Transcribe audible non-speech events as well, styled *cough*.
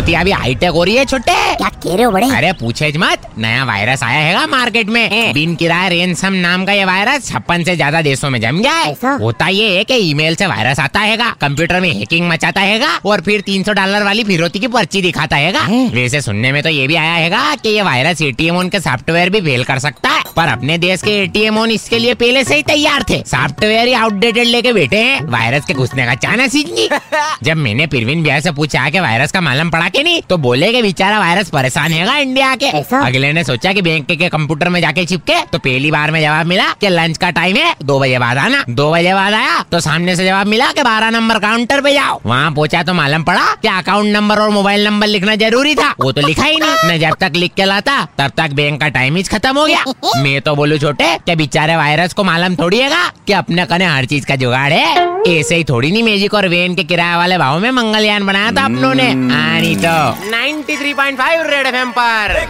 फिरोती अभी हाईटेक हो रही है छोटे। क्या कह रहे हो बड़े? अरे पूछे मत नया वायरस आया है मार्केट में। बिन किराए रेनसम नाम का ये वायरस छप्पन से ज़्यादा देशों में जम गया है। होता ये है कि ईमेल से वायरस आता है कंप्यूटर में हैकिंग मचाता है और फिर 300 डॉलर वाली फिरौती की पर्ची दिखाता है। वैसे सुनने में तो ये भी आया है कि ये वायरस एटीएम ओन के सॉफ्टवेयर भी फेल कर सकता है। पर अपने देश के एटीएम ओन इसके लिए पहले से ही तैयार थे। सॉफ्टवेयर ही आउटडेटेड लेके बैठे हैं। वायरस के घुसने का ही नहीं *laughs* जब मैंने प्रवीण भैया से पूछा कि वायरस का मालूम पड़ा के नहीं तो बोले कि बेचारा वायरस परेशान है इंडिया के। ऐसा? अगले ने सोचा कि बैंक के कंप्यूटर में जाके छिपके तो पहली बार में जवाब मिला कि लंच का टाइम है दो बजे बाद आना। दो बजे बाद आया तो सामने से जवाब मिला कि बारह नंबर काउंटर पे जाओ। वहाँ पहुँचा तो मालूम पड़ा कि अकाउंट नंबर और मोबाइल नंबर लिखना ज़रूरी था। वो तो लिखा ही नहीं। मैं जब तक लिख के लाता तब तक बैंक का टाइम ही खत्म हो गया। *laughs* मैं तो बोलू छोटे क्या बेचारे वायरस को मालूम थोड़ी है कि? अपने कने हर चीज़ का जुगाड़ है? ऐसे ही थोड़ी नहीं मैजिक और वेन के किराए वाले भाव में मंगलयान बनाया था अपनों ने। आनी तो। 93.5 रेड एफएम पर।